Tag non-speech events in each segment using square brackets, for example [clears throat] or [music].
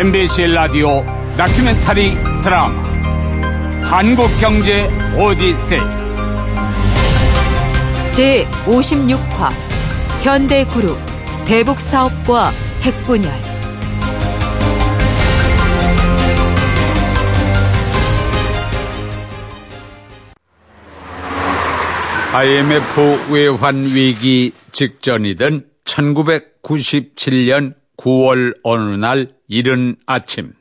MBC 라디오 다큐멘터리 드라마. 한국경제 오디세이. 제 56화 현대그룹 대북사업과 핵분열. IMF 외환 위기 직전이던 1997년 9월 어느 날 이른 아침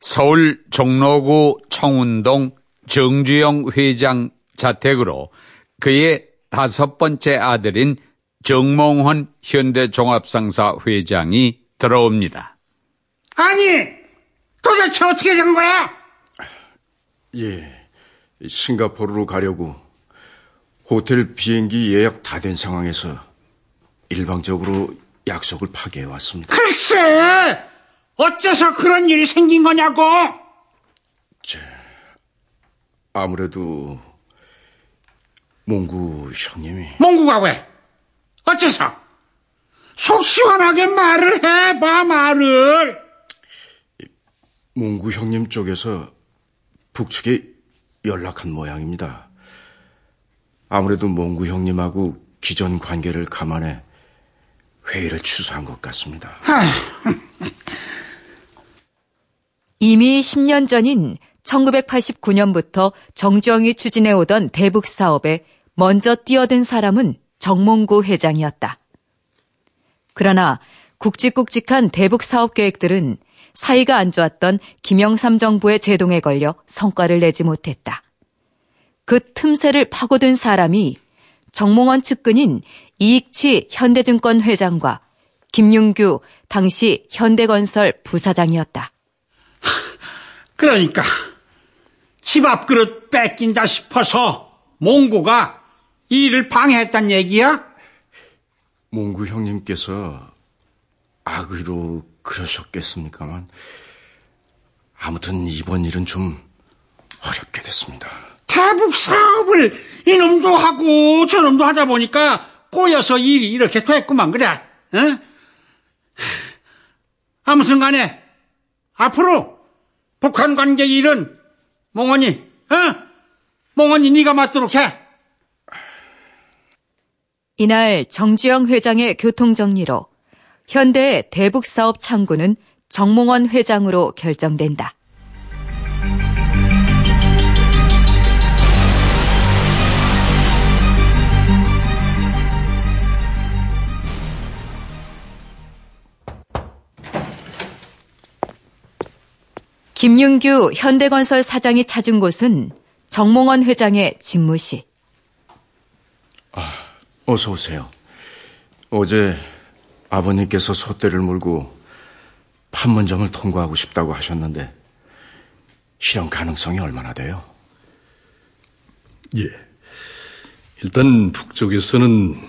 서울 종로구 청운동 정주영 회장 자택으로 그의 다섯 번째 아들인 정몽헌 현대종합상사 회장이 들어옵니다. 아니, 도대체 어떻게 된 거야? 예, 싱가포르로 가려고 호텔 비행기 예약 다 된 상황에서 일방적으로 약속을 파기해 왔습니다. 글쎄, 어째서 그런 일이 생긴 거냐고? 아무래도 몽구 형님이 몽구가 왜? 어째서? 속 시원하게 말을 해봐, 말을. 몽구 형님 쪽에서 북측에 연락한 모양입니다. 아무래도 몽구 형님하고 기존 관계를 감안해 회의를 취소한 것 같습니다. [laughs] 이미 10년 전인 1989년부터 정주영이 추진해오던 대북 사업에 먼저 뛰어든 사람은 정몽구 회장이었다. 그러나 굵직굵직한 대북 사업 계획들은 사이가 안 좋았던 김영삼 정부의 제동에 걸려 성과를 내지 못했다. 그 틈새를 파고든 사람이 정몽원 측근인 이익치 현대증권 회장과 김윤규 당시 현대건설 부사장이었다. 그러니까, 집 앞그릇 뺏긴다 싶어서 몽구가 일을 방해했단 얘기야? 몽구 형님께서 악의로 그러셨겠습니까만 아무튼 이번 일은 좀 어렵게 됐습니다. 대북 사업을 이놈도 하고 저놈도 하다 보니까 꼬여서 일이 이렇게 됐구만 그래. 어? 아무튼 간에 앞으로 북한 관계 일은 몽원이 어? 몽원이 네가 맡도록 해. 이날 정주영 회장의 교통정리로 현대의 대북사업 창구는 정몽원 회장으로 결정된다. 김윤규 현대건설 사장이 찾은 곳은 정몽원 회장의 집무실. 어서 오세요. 어제 아버님께서 소떼를 물고 판문점을 통과하고 싶다고 하셨는데 실현 가능성이 얼마나 돼요? 예. 일단 북쪽에서는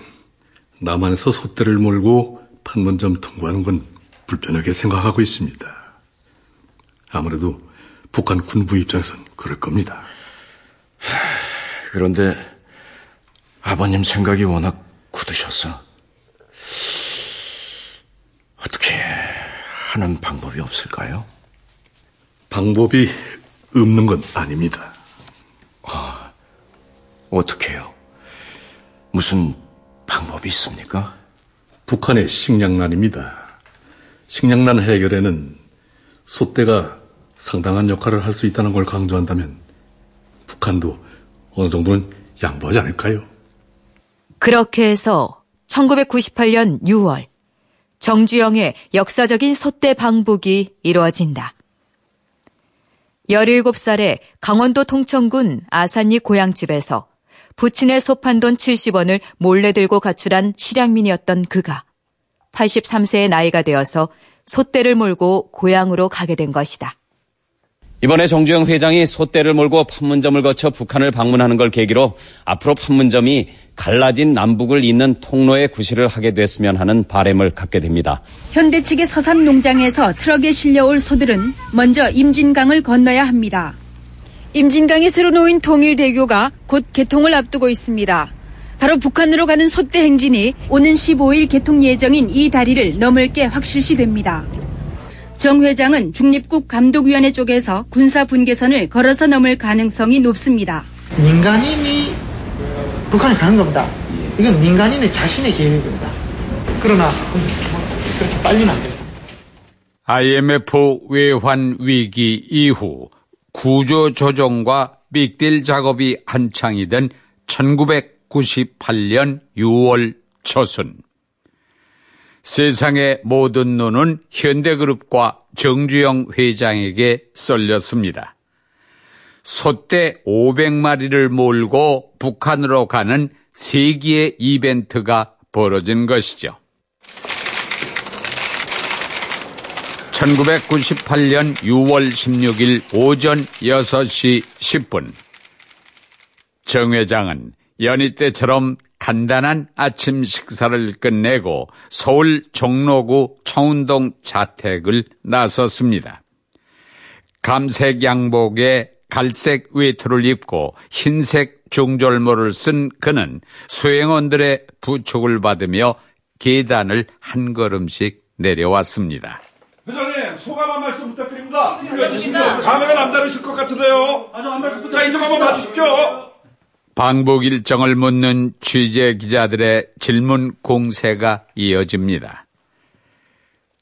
남한에서 소떼를 몰고 판문점 통과하는 건 불편하게 생각하고 있습니다. 아무래도 북한 군부 입장에선 그럴 겁니다. 그런데 아버님 생각이 워낙 굳으셔서 어떻게 하는 방법이 없을까요? 방법이 없는 건 아닙니다. 어떻게요? 무슨 방법이 있습니까? 북한의 식량난입니다. 식량난 해결에는 소떼가 상당한 역할을 할 수 있다는 걸 강조한다면 북한도 어느 정도는 양보하지 않을까요? 그렇게 해서 1998년 6월 정주영의 역사적인 소떼 방북이 이루어진다. 17살에 강원도 통천군 아산리 고향집에서 부친의 소판돈 70원을 몰래 들고 가출한 실향민이었던 그가 83세의 나이가 되어서 소떼를 몰고 고향으로 가게 된 것이다. 이번에 정주영 회장이 소떼를 몰고 판문점을 거쳐 북한을 방문하는 걸 계기로 앞으로 판문점이 갈라진 남북을 잇는 통로의 구실을 하게 됐으면 하는 바램을 갖게 됩니다. 현대 측의 서산 농장에서 트럭에 실려올 소들은 먼저 임진강을 건너야 합니다. 임진강에 새로 놓인 통일대교가 곧 개통을 앞두고 있습니다. 바로 북한으로 가는 소떼 행진이 오는 15일 개통 예정인 이 다리를 넘을 게 확실시됩니다. 정 회장은 중립국 감독위원회 쪽에서 군사 분계선을 걸어서 넘을 가능성이 높습니다. 민간인이 북한에 가는 겁니다. 이건 민간인의 자신의 계획입니다. 그러나 그렇게 빨리는 안 됩니다. IMF 외환 위기 이후 구조 조정과 빅딜 작업이 한창이던 1998년 6월 초순. 세상의 모든 눈은 현대그룹과 정주영 회장에게 쏠렸습니다. 소떼 500마리를 몰고 북한으로 가는 세기의 이벤트가 벌어진 것이죠. 1998년 6월 16일 오전 6시 10분 정 회장은 연희 때처럼 간단한 아침 식사를 끝내고 서울 종로구 청운동 자택을 나섰습니다. 감색 양복에 갈색 외투를 입고 흰색 중절모를 쓴 그는 수행원들의 부축을 받으며 계단을 한 걸음씩 내려왔습니다. 회장님 소감 한 말씀 부탁드립니다. 그렇습니다. 감회가 남다르실 것 같은데요. 자 이쪽 한번 봐주십시오. 방북 일정을 묻는 취재 기자들의 질문 공세가 이어집니다.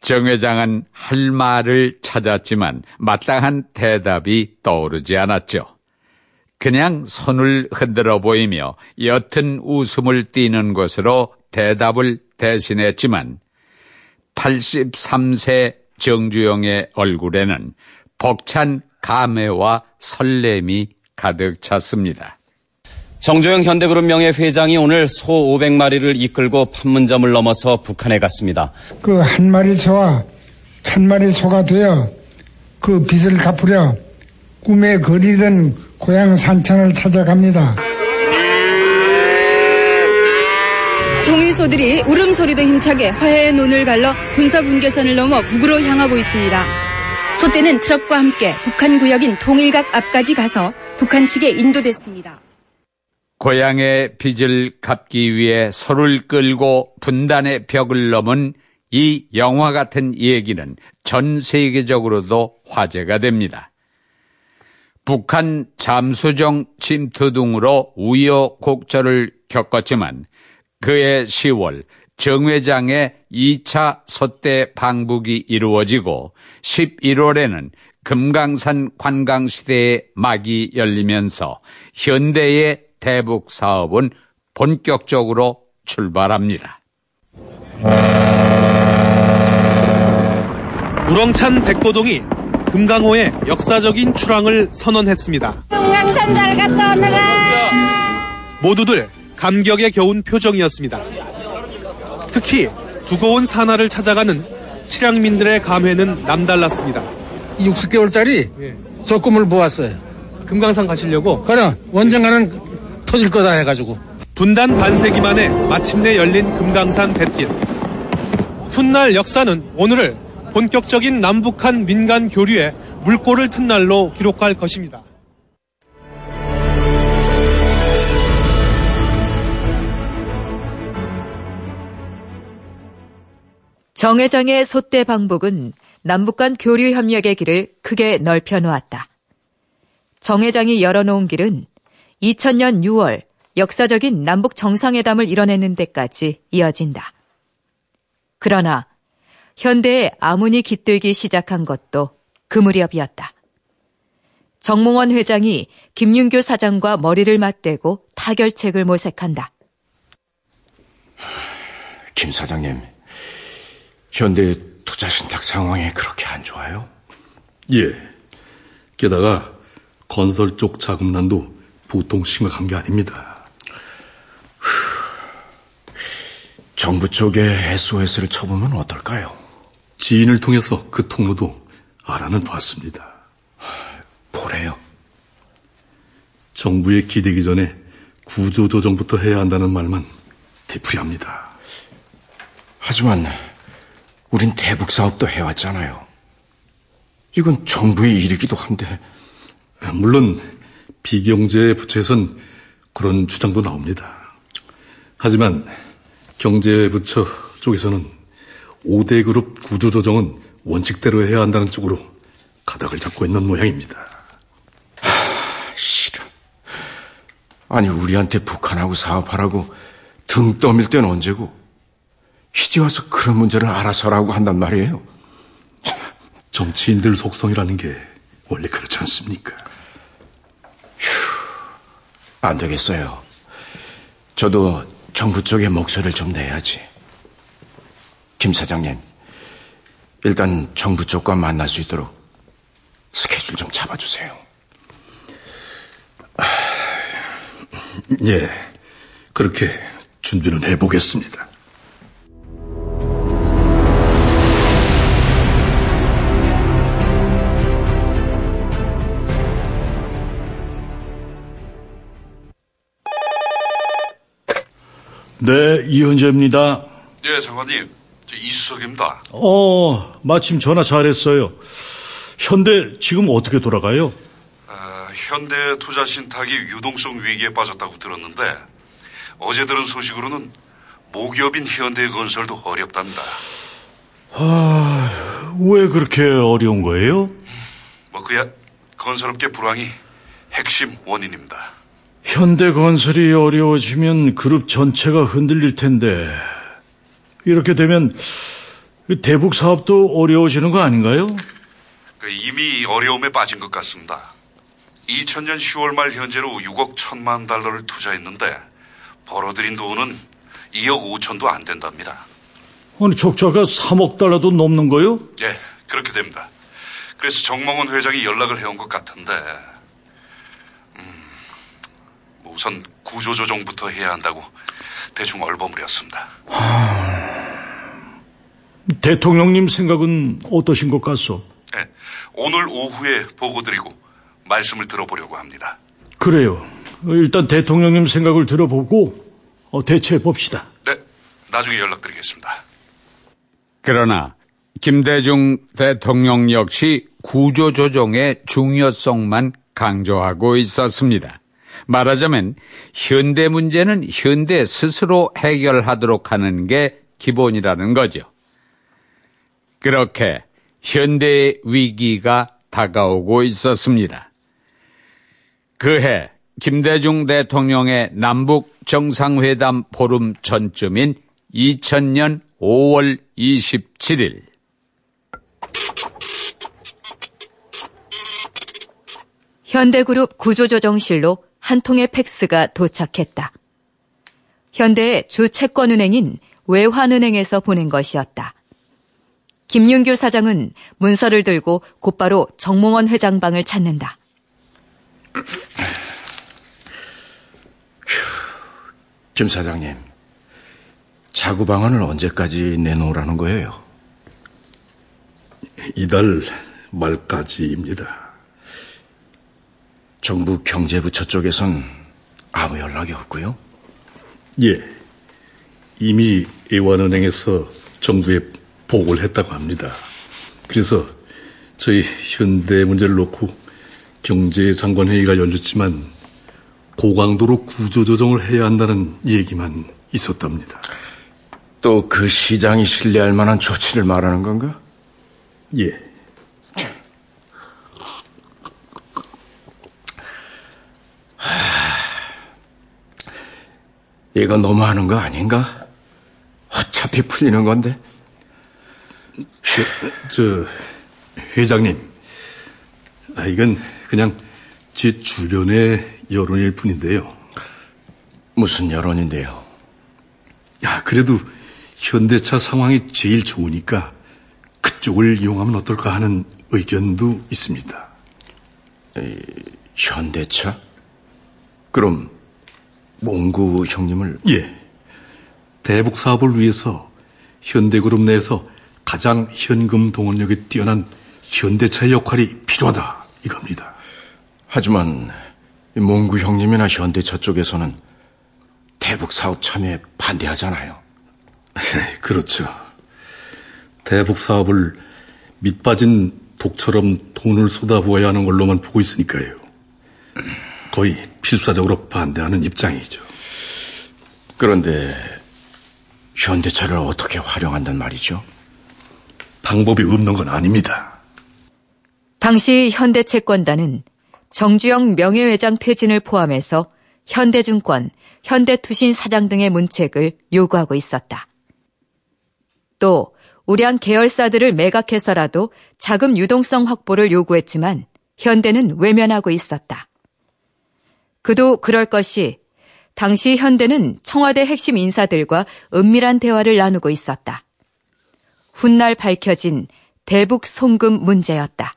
정 회장은 할 말을 찾았지만 마땅한 대답이 떠오르지 않았죠. 그냥 손을 흔들어 보이며 옅은 웃음을 띠는 것으로 대답을 대신했지만 83세 정주영의 얼굴에는 벅찬 감회와 설렘이 가득 찼습니다. 정조영 현대그룹 명예회장이 오늘 소 500마리를 이끌고 판문점을 넘어서 북한에 갔습니다. 그 한 마리 소와 천 마리 소가 되어 그 빚을 갚으려 꿈에 그리던 고향 산천을 찾아갑니다. 통일소들이 울음소리도 힘차게 화해의 논을 갈러 군사 분계선을 넘어 북으로 향하고 있습니다. 소떼는 트럭과 함께 북한 구역인 통일각 앞까지 가서 북한 측에 인도됐습니다. 고향의 빚을 갚기 위해 소를 끌고 분단의 벽을 넘은 이 영화 같은 얘기는 전 세계적으로도 화제가 됩니다. 북한 잠수정 침투 등으로 우여곡절을 겪었지만 그해 10월 정 회장의 2차 소대 방북이 이루어지고 11월에는 금강산 관광시대의 막이 열리면서 현대의 대북 사업은 본격적으로 출발합니다. 우렁찬 백고동이 금강호의 역사적인 출항을 선언했습니다. 금강산 잘 갔다 오느라 모두들 감격에 겨운 표정이었습니다. 특히 두고 온 산하를 찾아가는 실향민들의 감회는 남달랐습니다. 60개월짜리 저 꿈을 보았어요. 금강산 가시려고 그래, 원정가는 터질 거다 해가지고. 분단 반세기 만에 마침내 열린 금강산 뱃길. 훗날 역사는 오늘을 본격적인 남북한 민간 교류에 물꼬를 튼 날로 기록할 것입니다. 정 회장의 소대 방북은 남북 간 교류 협력의 길을 크게 넓혀 놓았다. 정 회장이 열어놓은 길은 2000년 6월 역사적인 남북 정상회담을 이뤄내는 데까지 이어진다. 그러나 현대에 아문이 깃들기 시작한 것도 그 무렵이었다. 정몽원 회장이 김윤교 사장과 머리를 맞대고 타결책을 모색한다. [sighs] 김 사장님, 현대 투자 신탁 상황이 그렇게 안 좋아요? 예. 게다가 건설 쪽 자금난도 보통 심각한 게 아닙니다. 정부 쪽에 SOS를 쳐보면 어떨까요? 지인을 통해서 그 통로도 알아는 봤습니다. 보래요. 정부에 기대기 전에 구조조정부터 해야 한다는 말만 대풀이합니다. 하지만 우린 대북 사업도 해왔잖아요. 이건 정부의 일이기도 한데 물론 비경제 부처에선 그런 주장도 나옵니다. 하지만 경제부처 쪽에서는 5대 그룹 구조조정은 원칙대로 해야 한다는 쪽으로 가닥을 잡고 있는 모양입니다. 싫어. 아니, 우리한테 북한하고 사업하라고 등 떠밀 땐 언제고, 이제 와서 그런 문제를 알아서 하라고 한단 말이에요. 정치인들 속성이라는 게 원래 그렇지 않습니까? 안 되겠어요. 저도 정부 쪽에 목소리를 좀 내야지. 김 사장님, 일단 정부 쪽과 만날 수 있도록 스케줄 좀 잡아주세요. 예, 그렇게 준비는 해보겠습니다. 네, 이현재입니다. 네, 장관님. 저 이수석입니다. 어, 마침 전화 잘했어요. 현대 지금 어떻게 돌아가요? 아, 현대 투자 신탁이 유동성 위기에 빠졌다고 들었는데 어제 들은 소식으로는 모기업인 현대 건설도 어렵답니다. 아, 왜 그렇게 어려운 거예요? 뭐 그야 건설업계 불황이 핵심 원인입니다. 현대 건설이 어려워지면 그룹 전체가 흔들릴 텐데 이렇게 되면 대북 사업도 어려워지는 거 아닌가요? 그 이미 어려움에 빠진 것 같습니다. 2000년 10월 말 현재로 6억 1천만 달러를 투자했는데 벌어들인 돈은 2억 5천도 안 된답니다. 아니 적자가 3억 달러도 넘는 거요? 예, 그렇게 됩니다. 그래서 정몽원 회장이 연락을 해온 것 같은데 우선 구조조정부터 해야 한다고 대충 얼버무렸습니다. 대통령님 생각은 어떠신 것 같소? 예, 오늘 오후에 보고 드리고 말씀을 들어보려고 합니다. 그래요. 일단 대통령님 생각을 들어보고 어, 대처해 봅시다. 네, 나중에 연락드리겠습니다. 그러나 김대중 대통령 역시 구조조정의 중요성만 강조하고 있었습니다. 말하자면 현대 문제는 현대 스스로 해결하도록 하는 게 기본이라는 거죠. 그렇게 현대의 위기가 다가오고 있었습니다. 그해 김대중 대통령의 남북 정상회담 보름 전쯤인 2000년 5월 27일 현대그룹 구조조정실로 한 통의 팩스가 도착했다. 현대의 주 채권은행인 외환은행에서 보낸 것이었다. 김윤규 사장은 문서를 들고 곧바로 정몽원 회장 방을 찾는다. 김 사장님, 자구 방안을 언제까지 내놓으라는 거예요? 이달 말까지입니다. 정부 경제부처 쪽에선 아무 연락이 없고요? 예. 이미 애완은행에서 정부에 보고를 했다고 합니다. 그래서 저희 현대 문제를 놓고 경제장관회의가 열렸지만 고강도로 구조조정을 해야 한다는 얘기만 있었답니다. 또 그 시장이 신뢰할 만한 조치를 말하는 건가? 예. 이거 너무하는 거 아닌가? 어차피 풀리는 건데. 저, 저 회장님, 아, 이건 그냥 제 주변의 여론일 뿐인데요. 무슨 여론인데요? 야, 그래도 현대차 상황이 제일 좋으니까 그쪽을 이용하면 어떨까 하는 의견도 있습니다. 에, 현대차? 그럼 몽구 형님을 예. 대북 사업을 위해서 현대그룹 내에서 가장 현금 동원력이 뛰어난 현대차의 역할이 필요하다 이겁니다. 하지만 몽구 형님이나 현대차 쪽에서는 대북 사업 참여에 반대하잖아요. [laughs] 그렇죠. 대북 사업을 밑빠진 독처럼 돈을 쏟아부어야 하는 걸로만 보고 있으니까요. 거의 필사적으로 반대하는 입장이죠. 그런데 현대차를 어떻게 활용한단 말이죠? 방법이 없는 건 아닙니다. 당시 현대채권단은 정주영 명예회장 퇴진을 포함해서 현대증권, 현대투신 사장 등의 문책을 요구하고 있었다. 또 우량 계열사들을 매각해서라도 자금 유동성 확보를 요구했지만 현대는 외면하고 있었다. 그도 그럴 것이 당시 현대는 청와대 핵심 인사들과 은밀한 대화를 나누고 있었다. 훗날 밝혀진 대북 송금 문제였다.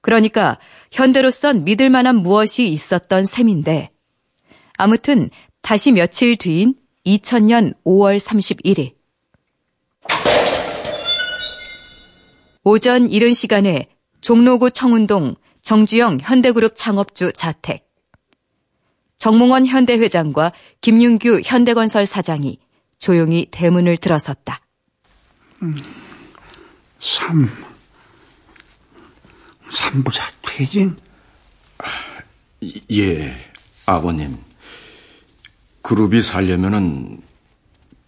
그러니까 현대로선 믿을 만한 무엇이 있었던 셈인데 아무튼 다시 며칠 뒤인 2000년 5월 31일 오전 이른 시간에 종로구 청운동 정주영 현대그룹 창업주 자택 정몽원 현대 회장과 김윤규 현대건설 사장이 조용히 대문을 들어섰다. 음, 삼, 삼부자 퇴진? 예, 아버님. 그룹이 살려면은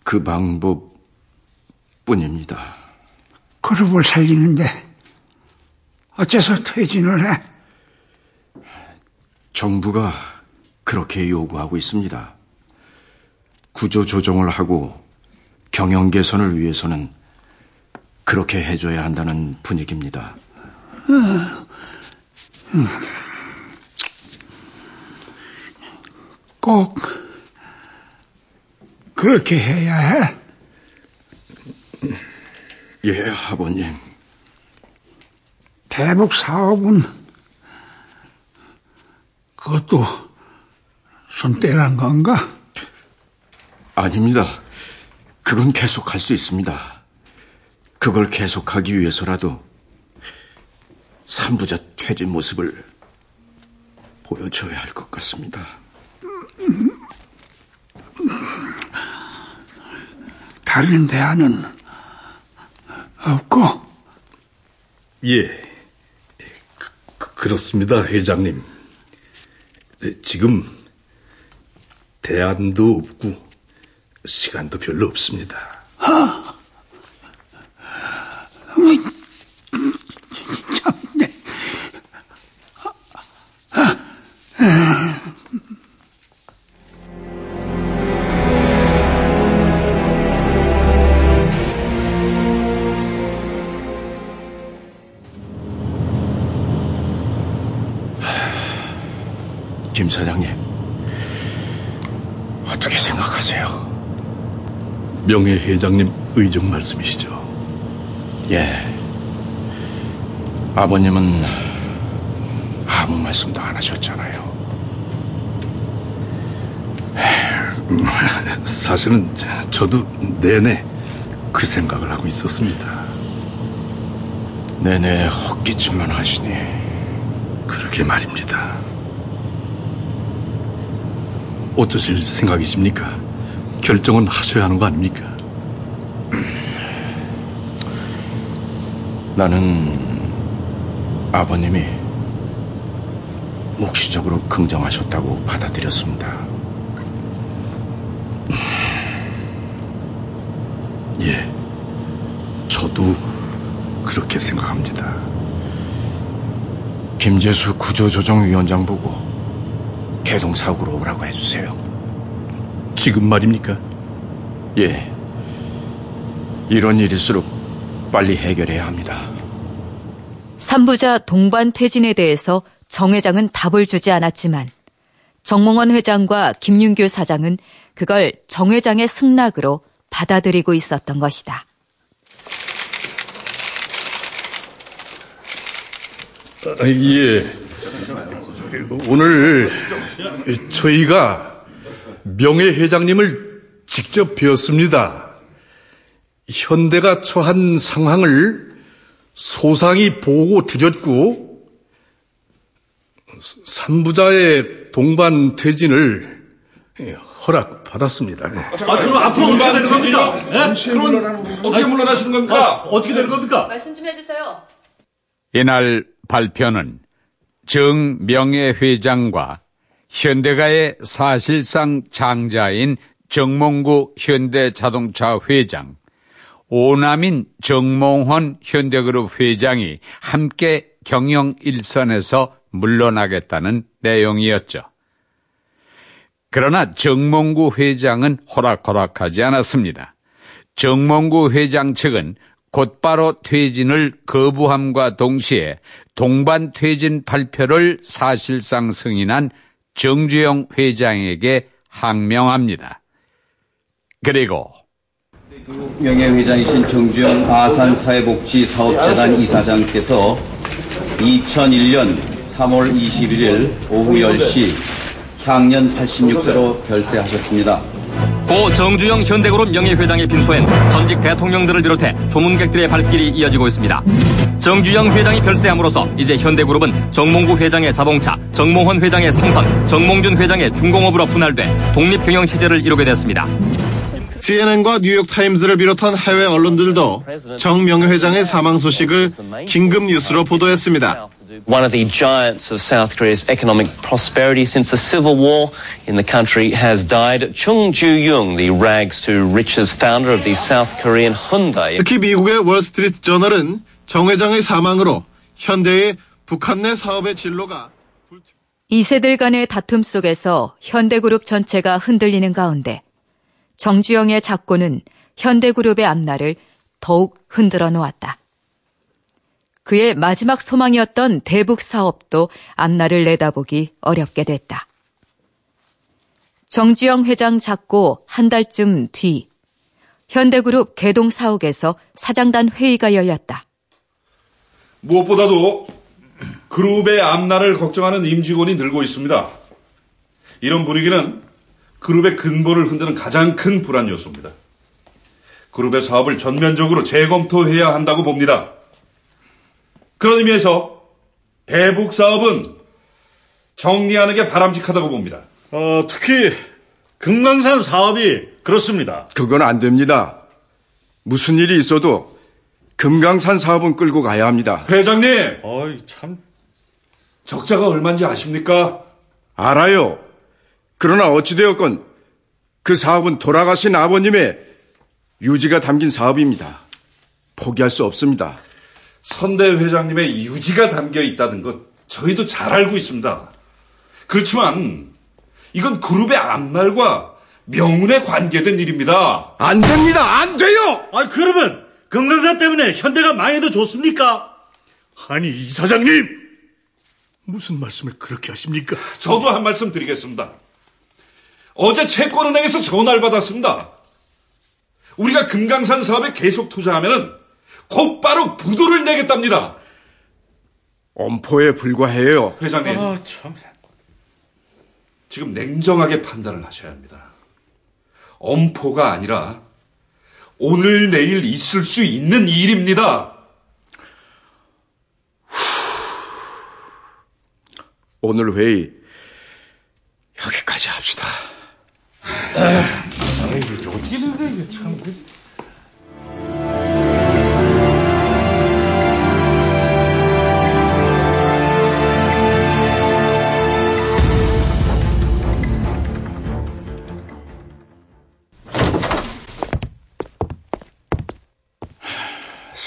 그 방법 뿐입니다. 그룹을 살리는데 어째서 퇴진을 해? 정부가 그렇게 요구하고 있습니다. 구조 조정을 하고 경영 개선을 위해서는 그렇게 해줘야 한다는 분위기입니다. 꼭 그렇게 해야 해? 예, 아버님. 대북 사업은 그것도 손 떼란 건가? 아닙니다. 그건 계속 할 수 있습니다. 그걸 계속하기 위해서라도 삼부자 퇴진 모습을 보여줘야 할 것 같습니다. 다른 대안은 없고? 예, 그, 그렇습니다, 회장님. 지금 대안도 없고 시간도 별로 없습니다. 아, 명예 회장님 의정 말씀이시죠? 예. 아버님은 아무 말씀도 안 하셨잖아요. [laughs] 사실은 저도 내내 그 생각을 하고 있었습니다. 내내 헛기침만 하시니. 그러게 말입니다. 어쩌실 생각이십니까? 결정은 하셔야 하는 거 아닙니까? [clears throat] 나는 아버님이 묵시적으로 긍정하셨다고 받아들였습니다. [clears throat] 예, 저도 그렇게 생각합니다. 김재수 구조조정위원장 보고 개동사고로 오라고 해주세요. 지금 말입니까? 예. 이런 일일수록 빨리 해결해야 합니다. 삼부자 동반 퇴진에 대해서 정 회장은 답을 주지 않았지만 정몽원 회장과 김윤규 사장은 그걸 정 회장의 승낙으로 받아들이고 있었던 것이다. 아, 예. 오늘 저희가 명예 회장님을 직접 뵈었습니다. 현대가 처한 상황을 소상히 보고 드렸고, 삼부자의 동반 퇴진을 허락받았습니다. 아, 그럼 앞으로 어떻게 되는 겁니까? 예? 그럼 어떻게 물러나시는 겁니까? 아, 어떻게 되는 겁니까? 말씀 좀 해주세요. 이날 발표는 정 명예 회장과 현대가의 사실상 장자인 정몽구 현대자동차 회장, 오남인 정몽헌 현대그룹 회장이 함께 경영 일선에서 물러나겠다는 내용이었죠. 그러나 정몽구 회장은 호락호락하지 않았습니다. 정몽구 회장 측은 곧바로 퇴진을 거부함과 동시에 동반 퇴진 발표를 사실상 승인한 정주영 회장에게 항명합니다. 그리고 명예회장이신 정주영 아산사회복지사업재단 이사장께서 2001년 3월 21일 오후 10시 향년 86세로 별세하셨습니다. 고 정주영 현대그룹 명예회장의 빈소엔 전직 대통령들을 비롯해 조문객들의 발길이 이어지고 있습니다. 정주영 회장이 별세함으로써 이제 현대그룹은 정몽구 회장의 자동차, 정몽헌 회장의 상선, 정몽준 회장의 중공업으로 분할돼 독립경영 체제를 이루게 됐습니다. CNN과 뉴욕타임즈를 비롯한 해외 언론들도 정명회 회장의 사망 소식을 긴급 뉴스로 보도했습니다. One of the giants of South Korea's economic prosperity since the civil war in the country has died. Chung Ju-young, the rags to riches founder of the South Korean Hyundai. 특히 미국의 월스트리트 저널은 정 회장의 사망으로 현대의 북한 내 사업의 진로가 이세들 간의 다툼 속에서 현대그룹 전체가 흔들리는 가운데 정주영의 작고는 현대그룹의 앞날을 더욱 흔들어 놓았다. 그의 마지막 소망이었던 대북 사업도 앞날을 내다보기 어렵게 됐다. 정주영 회장 잡고 한 달쯤 뒤 현대그룹 개동 사옥에서 사장단 회의가 열렸다. 무엇보다도 그룹의 앞날을 걱정하는 임직원이 늘고 있습니다. 이런 분위기는 그룹의 근본을 흔드는 가장 큰 불안 요소입니다. 그룹의 사업을 전면적으로 재검토해야 한다고 봅니다. 그런 의미에서 대북 사업은 정리하는 게 바람직하다고 봅니다. 어, 특히 금강산 사업이 그렇습니다. 그건 안 됩니다. 무슨 일이 있어도 금강산 사업은 끌고 가야 합니다. 회장님! 어이, 참. 적자가 얼마인지 아십니까? 알아요. 그러나 어찌되었건 그 사업은 돌아가신 아버님의 유지가 담긴 사업입니다. 포기할 수 없습니다. 선대 회장님의 유지가 담겨 있다는 것 저희도 잘 알고 있습니다. 그렇지만 이건 그룹의 앞날과 명운에 관계된 일입니다. 안 됩니다. 안 돼요. 아 그러면 금강산 때문에 현대가 망해도 좋습니까? 아니 이 사장님 무슨 말씀을 그렇게 하십니까? 저도 한 말씀 드리겠습니다. 어제 채권은행에서 전화를 받았습니다. 우리가 금강산 사업에 계속 투자하면은 곧바로 부도를 내겠답니다. 엄포에 불과해요. 회장님. 아, 참. 지금 냉정하게 판단을 하셔야 합니다. 엄포가 아니라 오늘 내일 있을 수 있는 일입니다. 오늘 회의 여기까지 합시다. 어떻게 된 거야, 이게 참.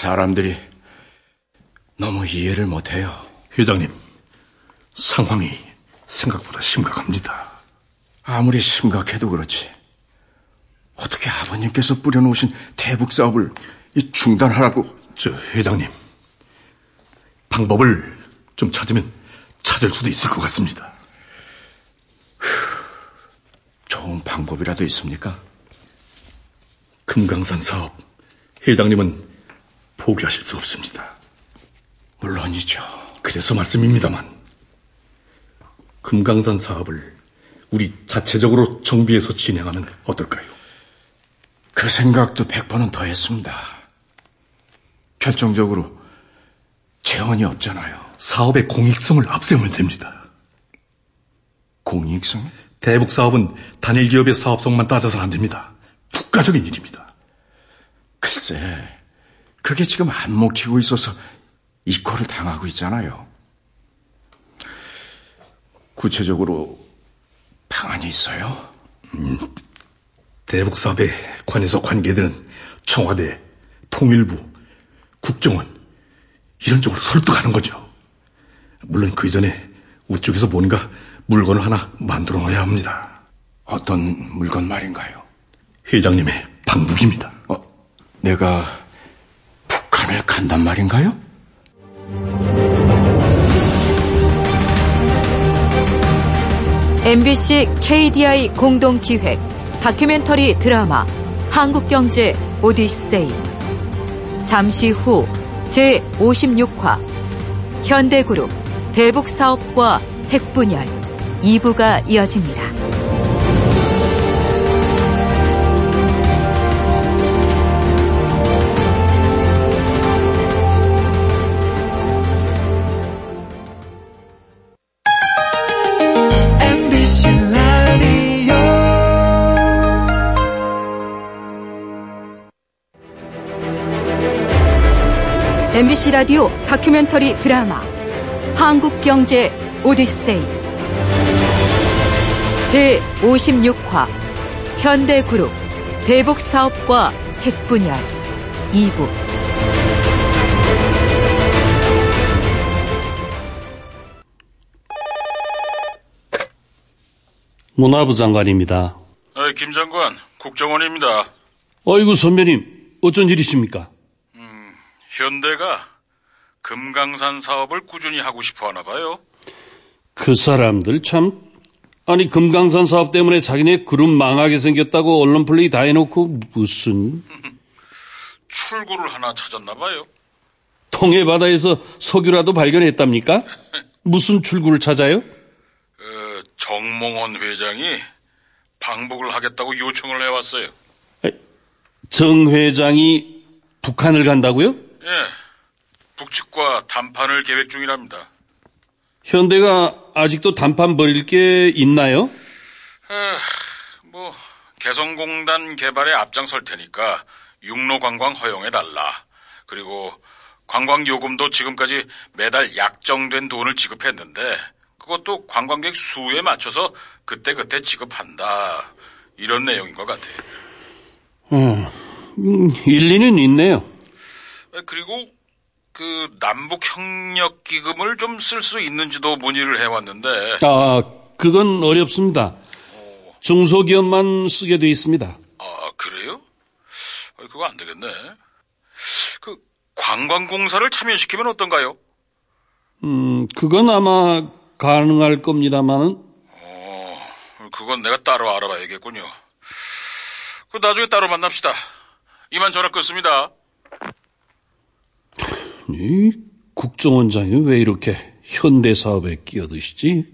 사람들이 너무 이해를 못해요. 회장님, 상황이 생각보다 심각합니다. 아무리 심각해도 그렇지. 어떻게 아버님께서 뿌려놓으신 대북 사업을 중단하라고? 저 회장님, 방법을 좀 찾으면 찾을 수도 있을 것 같습니다. 좋은 방법이라도 있습니까? 금강산 사업, 회장님은 포기하실 수 없습니다. 물론이죠. 그래서 말씀입니다만, 금강산 사업을 우리 자체적으로 정비해서 진행하면 어떨까요? 그 생각도 백 번은 더 했습니다. 결정적으로 재원이 없잖아요. 사업의 공익성을 앞세우면 됩니다. 공익성? 대북 사업은 단일 기업의 사업성만 따져서는 안 됩니다. 국가적인 일입니다. 글쎄, 그게 지금 안 먹히고 있어서 이 꼴을 당하고 있잖아요. 구체적으로 방안이 있어요? 음, 대북 사업에 관해서 관계되는 청와대, 통일부, 국정원 이런 쪽으로 설득하는 거죠. 물론 그 이전에 우쪽에서 뭔가 물건을 하나 만들어 놔야 합니다. 어떤 물건 말인가요? 회장님의 방북입니다. 어, 내가 북한을 간단 말인가요? MBC KDI 공동기획 다큐멘터리 드라마 한국경제 오디세이 잠시 후 제56화 현대그룹 대북사업과 핵분열 2부가 이어집니다. MBC 라디오 다큐멘터리 드라마 한국경제 오디세이 제56화 현대그룹 대북사업과 핵분열 2부 문화부 장관입니다. 아, 김 장관, 국정원입니다. 어이구 선배님, 어쩐 일이십니까? 현대가 금강산 사업을 꾸준히 하고 싶어 하나 봐요. 그 사람들 참 아니 금강산 사업 때문에 자기네 그룹 망하게 생겼다고 언론 플레이 다 해놓고 무슨 [laughs] 출구를 하나 찾았나 봐요. 통해 바다에서 석유라도 발견했답니까? [laughs] 무슨 출구를 찾아요? 어, 정몽원 회장이 방북을 하겠다고 요청을 해왔어요. 정 회장이 북한을 간다고요? 예, 북측과 담판을 계획 중이랍니다. 현대가 아직도 단판 벌일 게 있나요? 아, 뭐 개성공단 개발에 앞장설 테니까 육로 관광 허용해 달라. 그리고 관광 요금도 지금까지 매달 약정된 돈을 지급했는데 그것도 관광객 수에 맞춰서 그때그때 지급한다. 이런 내용인 것 같아요. 어, 음, 일리는 있네요. 그리고 그 남북 협력 기금을 좀 쓸 수 있는지도 문의를 해왔는데 아, 그건 어렵습니다. 중소기업만 쓰게 돼 있습니다. 아 그래요? 아, 그거 안 되겠네. 그 관광공사를 참여시키면 어떤가요? 음, 그건 아마 가능할 겁니다만은 어, 그건 내가 따로 알아봐야겠군요. 그 나중에 따로 만납시다. 이만 전화 끊습니다. 이 국정원장이 왜 이렇게 현대 사업에 끼어드시지?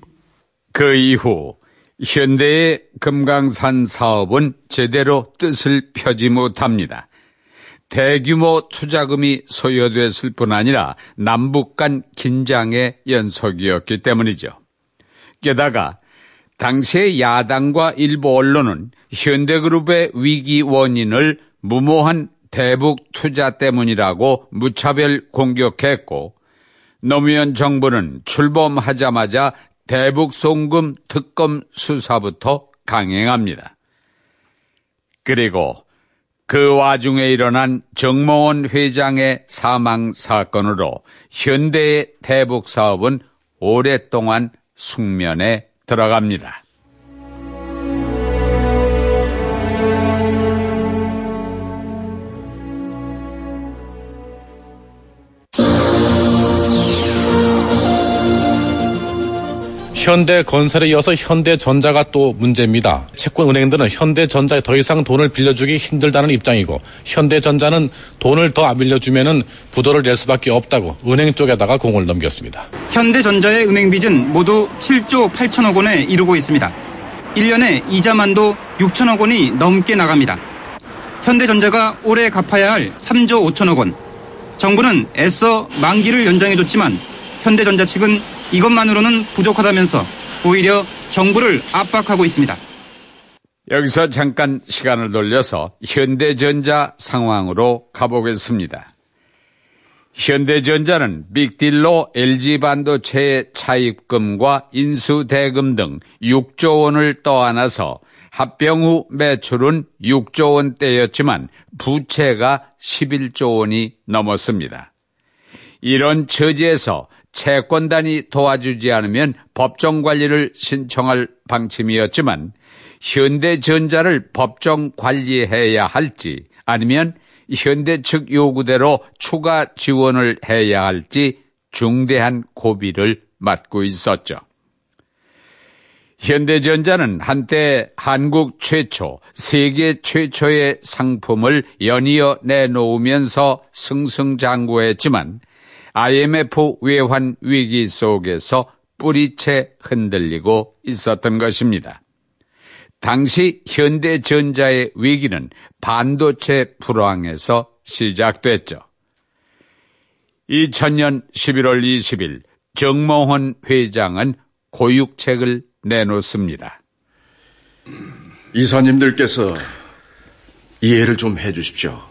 그 이후 현대의 금강산 사업은 제대로 뜻을 펴지 못합니다. 대규모 투자금이 소요됐을 뿐 아니라 남북 간 긴장의 연속이었기 때문이죠. 게다가 당시의 야당과 일부 언론은 현대그룹의 위기 원인을 무모한 대북 투자 때문이라고 무차별 공격했고 노무현 정부는 출범하자마자 대북 송금 특검 수사부터 강행합니다. 그리고 그 와중에 일어난 정몽원 회장의 사망 사건으로 현대의 대북 사업은 오랫동안 숙면에 들어갑니다. 현대건설에 이어서 현대전자가 또 문제입니다. 채권은행들은 현대전자에 더 이상 돈을 빌려주기 힘들다는 입장이고 현대전자는 돈을 더 안 빌려주면 부도를 낼 수밖에 없다고 은행 쪽에다가 공을 넘겼습니다. 현대전자의 은행 빚은 모두 7조 8천억 원에 이르고 있습니다. 1년에 이자만도 6천억 원이 넘게 나갑니다. 현대전자가 올해 갚아야 할 3조 5천억 원. 정부는 애써 만기를 연장해줬지만 현대전자 측은 이것만으로는 부족하다면서 오히려 정부를 압박하고 있습니다. 여기서 잠깐 시간을 돌려서 현대전자 상황으로 가보겠습니다. 현대전자는 빅딜로 LG반도체의 차입금과 인수대금 등 6조 원을 떠안아서 합병 후 매출은 6조 원대였지만 부채가 11조 원이 넘었습니다. 이런 처지에서 채권단이 도와주지 않으면 법정 관리를 신청할 방침이었지만 현대전자를 법정 관리해야 할지 아니면 현대 측 요구대로 추가 지원을 해야 할지 중대한 고비를 맞고 있었죠. 현대전자는 한때 한국 최초, 세계 최초의 상품을 연이어 내놓으면서 승승장구했지만 IMF 외환 위기 속에서 뿌리채 흔들리고 있었던 것입니다. 당시 현대전자의 위기는 반도체 불황에서 시작됐죠. 2000년 11월 20일 정몽훈 회장은 고육책을 내놓습니다. 이사님들께서 이해를 좀 해주십시오.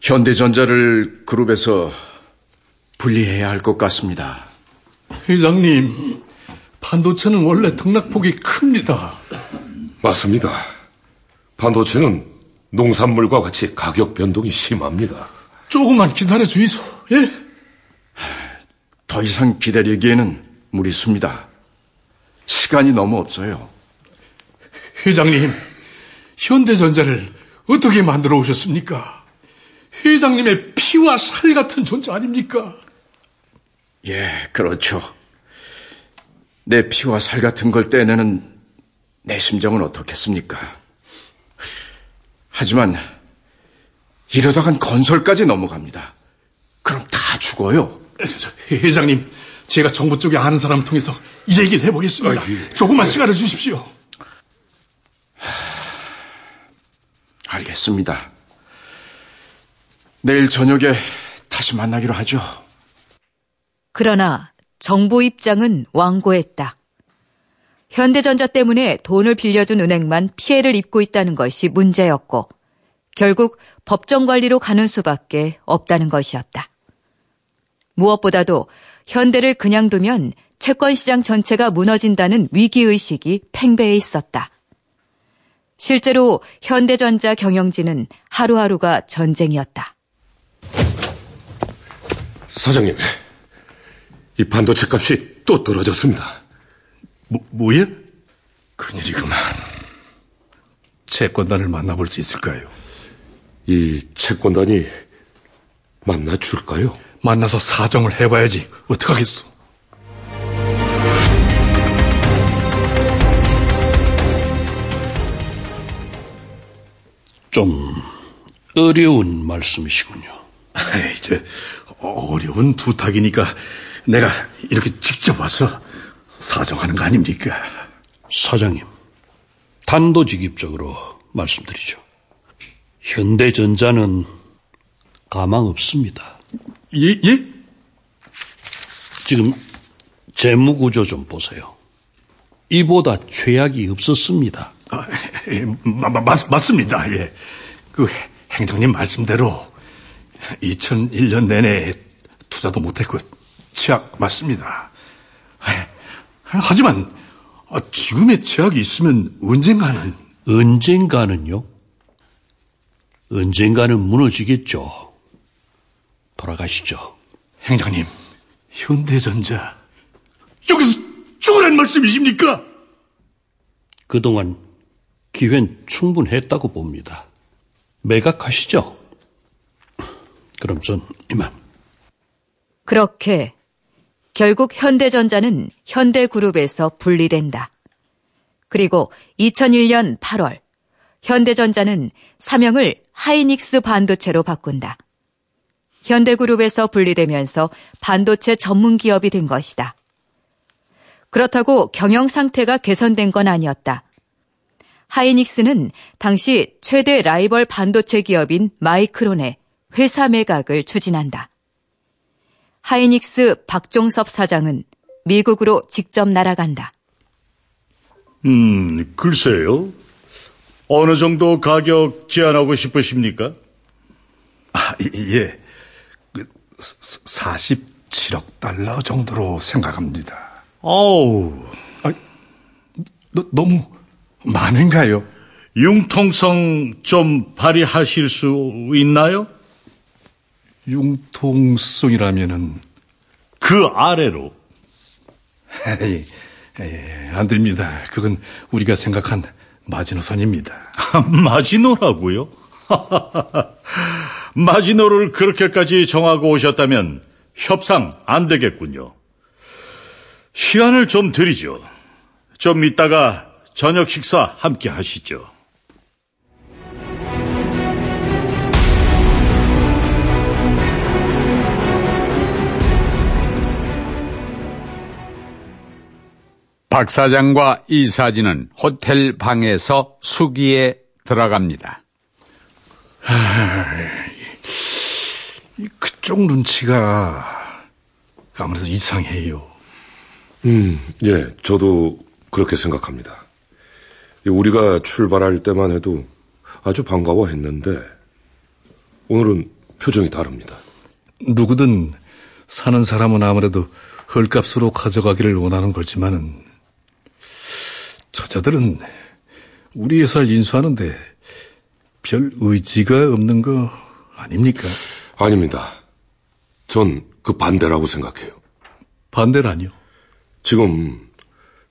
현대전자를 그룹에서 분리해야 할 것 같습니다. 회장님, 반도체는 원래 등락폭이 큽니다. 맞습니다. 반도체는 농산물과 같이 가격 변동이 심합니다. 조금만 기다려 주이소, 예? 더 이상 기다리기에는 무리수입니다. 시간이 너무 없어요. 회장님, 현대전자를 어떻게 만들어 오셨습니까? 회장님의 피와 살 같은 존재 아닙니까? 예, 그렇죠. 내 피와 살 같은 걸 떼내는 내 심정은 어떻겠습니까? 하지만 이러다간 건설까지 넘어갑니다. 그럼 다 죽어요. 회장님, 제가 정부 쪽에 아는 사람 통해서 이 얘기를 해보겠습니다. 아, 예. 조금만 시간을 주십시오. 알겠습니다. 내일 저녁에 다시 만나기로 하죠. 그러나 정부 입장은 완고했다. 현대전자 때문에 돈을 빌려준 은행만 피해를 입고 있다는 것이 문제였고, 결국 법정 관리로 가는 수밖에 없다는 것이었다. 무엇보다도 현대를 그냥 두면 채권 시장 전체가 무너진다는 위기의식이 팽배해 있었다. 실제로 현대전자 경영진은 하루하루가 전쟁이었다. 사장님, 이 반도체 값이 또 떨어졌습니다. 뭐, 뭐예? 큰일이구만. 채권단을 만나볼 수 있을까요? 이 채권단이 만나줄까요? 만나서 사정을 해봐야지. 어떡하겠어. 좀 어려운 말씀이시군요. 이제 어려운 부탁이니까 내가 이렇게 직접 와서 사정하는 거 아닙니까? 사장님, 단도직입적으로 말씀드리죠. 현대전자는 가망 없습니다. 예, 예? 지금 재무 구조 좀 보세요. 이보다 최악이 없었습니다. 아, 예, 마, 마, 맞, 맞습니다. 예. 그 행정님 말씀대로 2001년 내내 투자도 못했고 최악 맞습니다. 하지만 아, 지금의 최악이 있으면 언젠가는 언젠가는요? 언젠가는 무너지겠죠. 돌아가시죠. 행장님, 현대전자 여기서 죽으란 말씀이십니까? 그동안 기회는 충분했다고 봅니다. 매각하시죠? 그럼 전 이만. 그렇게 결국 현대전자는 현대그룹에서 분리된다. 그리고 2001년 8월 현대전자는 사명을 하이닉스 반도체로 바꾼다. 현대그룹에서 분리되면서 반도체 전문 기업이 된 것이다. 그렇다고 경영 상태가 개선된 건 아니었다. 하이닉스는 당시 최대 라이벌 반도체 기업인 마이크론의 회사 매각을 추진한다. 하이닉스 박종섭 사장은 미국으로 직접 날아간다. 음, 글쎄요. 어느 정도 가격 제한하고 싶으십니까? 아, 예. 47억 그 달러 정도로 생각합니다. 어우. 아, 너, 너무 많은가요? 융통성 좀 발휘하실 수 있나요? 융통성이라면은 그 아래로. 에이, 에이, 안 됩니다. 그건 우리가 생각한 마지노선입니다. [laughs] 마지노라고요? [laughs] 마지노를 그렇게까지 정하고 오셨다면 협상 안 되겠군요. 시간을 좀 드리죠. 좀 이따가 저녁 식사 함께 하시죠. 박 사장과 이사진은 호텔 방에서 수기에 들어갑니다. 그쪽 눈치가 아무래도 이상해요. 음, 예, 저도 그렇게 생각합니다. 우리가 출발할 때만 해도 아주 반가워했는데 오늘은 표정이 다릅니다. 누구든 사는 사람은 아무래도 헐값으로 가져가기를 원하는 거지만은 저자들은 우리 회사를 인수하는데 별 의지가 없는 거 아닙니까? 아닙니다. 전 그 반대라고 생각해요. 반대라니요? 지금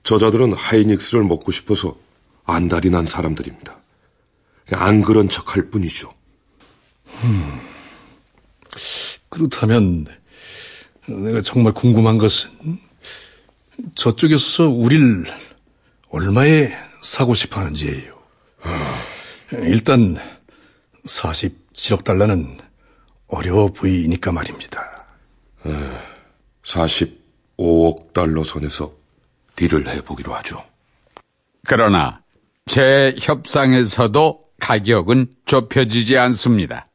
저자들은 하이닉스를 먹고 싶어서 안달이 난 사람들입니다. 안 그런 척할 뿐이죠. 음, 그렇다면 내가 정말 궁금한 것은 저쪽에서 우릴 얼마에 사고 싶어 하는지예요. 일단 47억 달러는 어려워 보이니까 말입니다. 45억 달러 선에서 딜을 해보기로 하죠. 그러나 재협상에서도 가격은 좁혀지지 않습니다.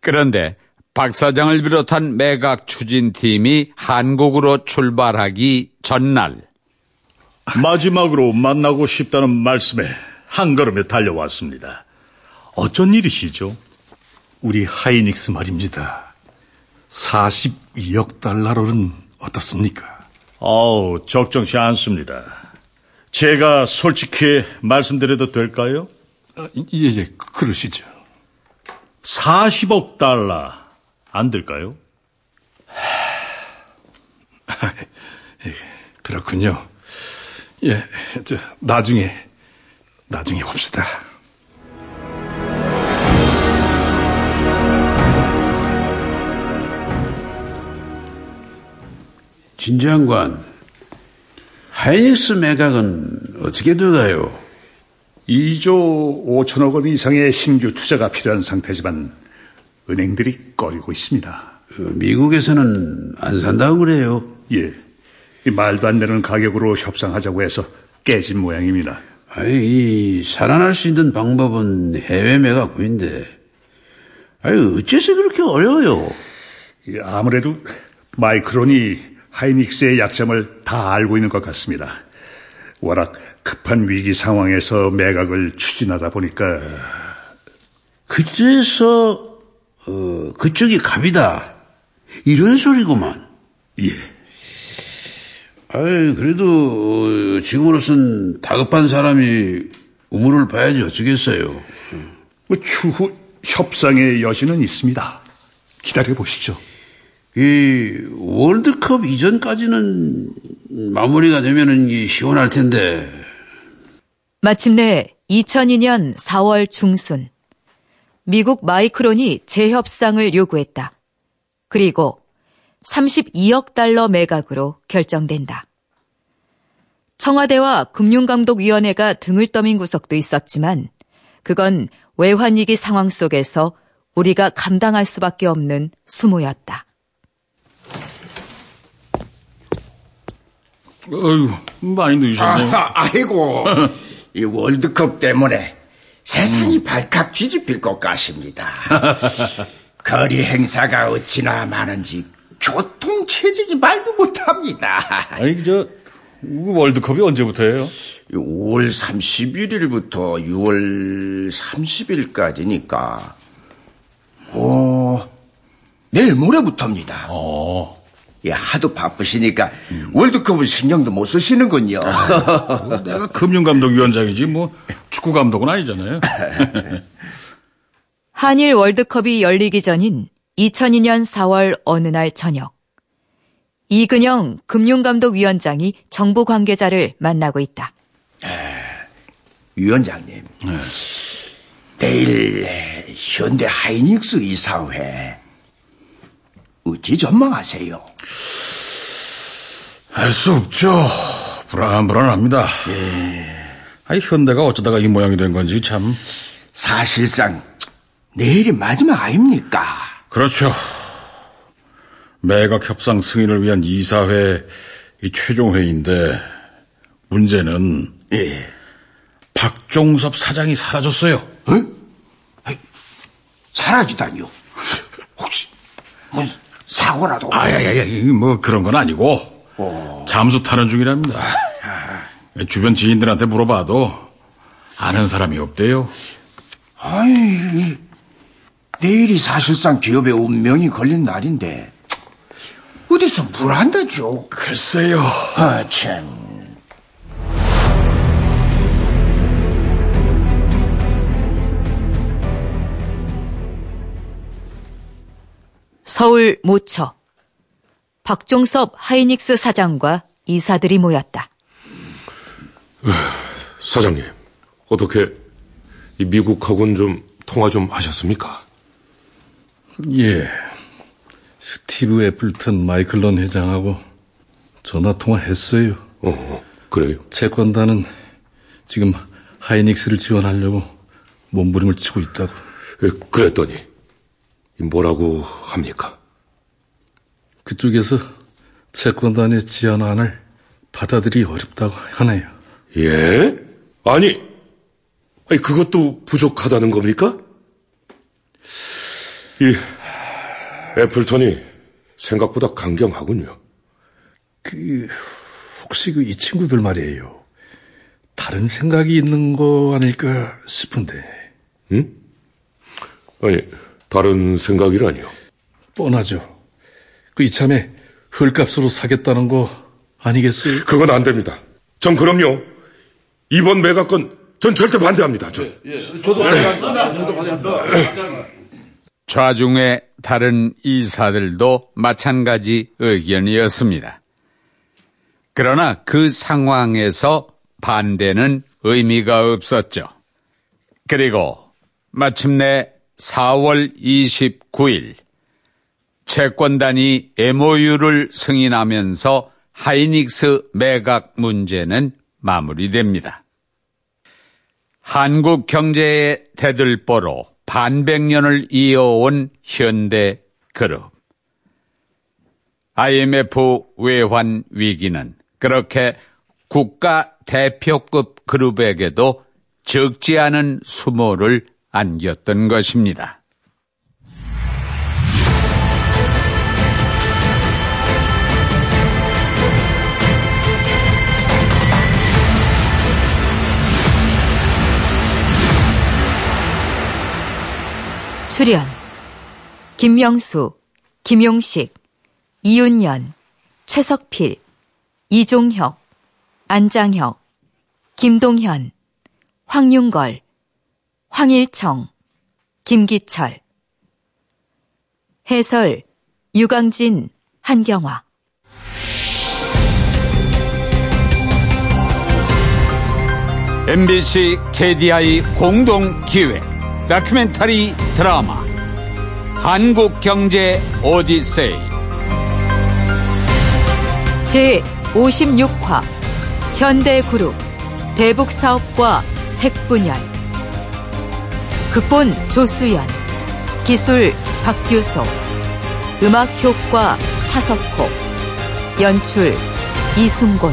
그런데 박 사장을 비롯한 매각 추진팀이 한국으로 출발하기 전날 마지막으로 만나고 싶다는 말씀에 한 걸음에 달려왔습니다. 어쩐 일이시죠? 우리 하이닉스 말입니다. 42억 달러로는 어떻습니까? 어우, 적정치 않습니다. 제가 솔직히 말씀드려도 될까요? 아, 예, 예, 그러시죠. 40억 달러, 안 될까요? 예, 그렇군요. 예, 저, 나중에, 나중에 봅시다. 진 장관, 하이닉스 매각은 어떻게 돼가요? 2조 5천억 원 이상의 신규 투자가 필요한 상태지만 은행들이 꺼리고 있습니다. 그 미국에서는 안 산다고 그래요? 예. 말도 안 되는 가격으로 협상하자고 해서 깨진 모양입니다. 아이, 살아날 수 있는 방법은 해외 매각구인데, 아이, 어째서 그렇게 어려워요? 아무래도 마이크론이 하이닉스의 약점을 다 알고 있는 것 같습니다. 워낙 급한 위기 상황에서 매각을 추진하다 보니까 그래서 어, 그쪽이 갑이다 이런 소리구만. 예. 아이 그래도 어, 지금으로선 다급한 사람이 우물을 봐야지 어쩌겠어요. 뭐 추후 협상의 여지는 있습니다. 기다려 보시죠. 이 월드컵 이전까지는 마무리가 되면은 시원할 텐데. 마침내 2002년 4월 중순 미국 마이크론이 재협상을 요구했다. 그리고 32억 달러 매각으로 결정된다. 청와대와 금융감독위원회가 등을 떠민 구석도 있었지만 그건 외환위기 상황 속에서 우리가 감당할 수밖에 없는 수모였다. 어휴, 많이 늦으셨네요. 아, 아이고, [laughs] 이 월드컵 때문에 세상이 발칵 뒤집힐 것 같습니다. [laughs] 거리 행사가 어찌나 많은지 교통 체증이 말도 못합니다. [laughs] 아니, 저, 월드컵이 언제부터예요? 5월 31일부터 6월 30일까지니까, 오, 내일 모레부터입니다. 어, 예, 하도 바쁘시니까 월드컵은 신경도 못 쓰시는군요. 아, 내가 금융감독위원장이지 뭐 축구 감독은 아니잖아요. [laughs] [laughs] 한일 월드컵이 열리기 전인 2002년 4월 어느 날 저녁. 이근영 금융감독위원장이 정부 관계자를 만나고 있다. 위원장님, 내일 현대 하이닉스 이사회 어찌 전망하세요? 알 수 없죠. 불안불안합니다. 아니 현대가 어쩌다가 이 모양이 된 건지 참. 사실상 내일이 마지막 아닙니까? 그렇죠. 매각 협상 승인을 위한 이사회 이 최종 회의인데 문제는 예. 박종섭 사장이 사라졌어요. 어? 사라지다니요? 혹시 뭐 사고라도? 아야야야 뭐 그런 건 아니고 어. 잠수 타는 중이랍니다. 주변 지인들한테 물어봐도 아는 사람이 없대요. 아이, 내일이 사실상 기업의 운명이 걸린 날인데 어디서 뭘 한다죠? 글쎄요. 아, 참. 서울 모처. 박종섭 하이닉스 사장과 이사들이 모였다. 사장님, 어떻게 이 미국하고는 좀 통화 좀 하셨습니까? 예. 스티브 애플턴 마이클 런 회장하고 전화 통화했어요. 어, 그래요? 채권단은 지금 하이닉스를 지원하려고 몸부림을 치고 있다고. 예, 그랬더니 뭐라고 합니까? 그쪽에서 채권단의 지원안을 받아들이 어렵다고 하네요. 예? 아니, 아니 그것도 부족하다는 겁니까? 이 애플턴이 생각보다 강경하군요. 그 혹시 그 이 친구들 말이에요. 다른 생각이 있는 거 아닐까 싶은데. 응? 아니 다른 생각이라니요? 뻔하죠. 그 이참에 헐값으로 사겠다는 거 아니겠어요? 그건 안 됩니다. 전 그럼요. 이번 매각건 전 절대 반대합니다. 전. 저도 좌중의 다른 이사들도 마찬가지 의견이었습니다. 그러나 그 상황에서 반대는 의미가 없었죠. 그리고 마침내 4월 29일 채권단이 MOU를 승인하면서 하이닉스 매각 문제는 마무리됩니다. 한국 경제의 대들보로 반백년을 이어온 현대 그룹. IMF 외환 위기는 그렇게 국가 대표급 그룹에게도 적지 않은 수모를 안겼던 것입니다. 출연 김명수, 김용식, 이윤연, 최석필, 이종혁, 안장혁, 김동현, 황윤걸, 황일청, 김기철. 해설 유강진, 한경화. MBC KDI 공동 기획 다큐멘터리 드라마. 한국 경제 오디세이. 제 56화 현대그룹 대북 사업과 핵분열. 극본 조수연 기술 박규소 음악 효과 차석호 연출 이순곤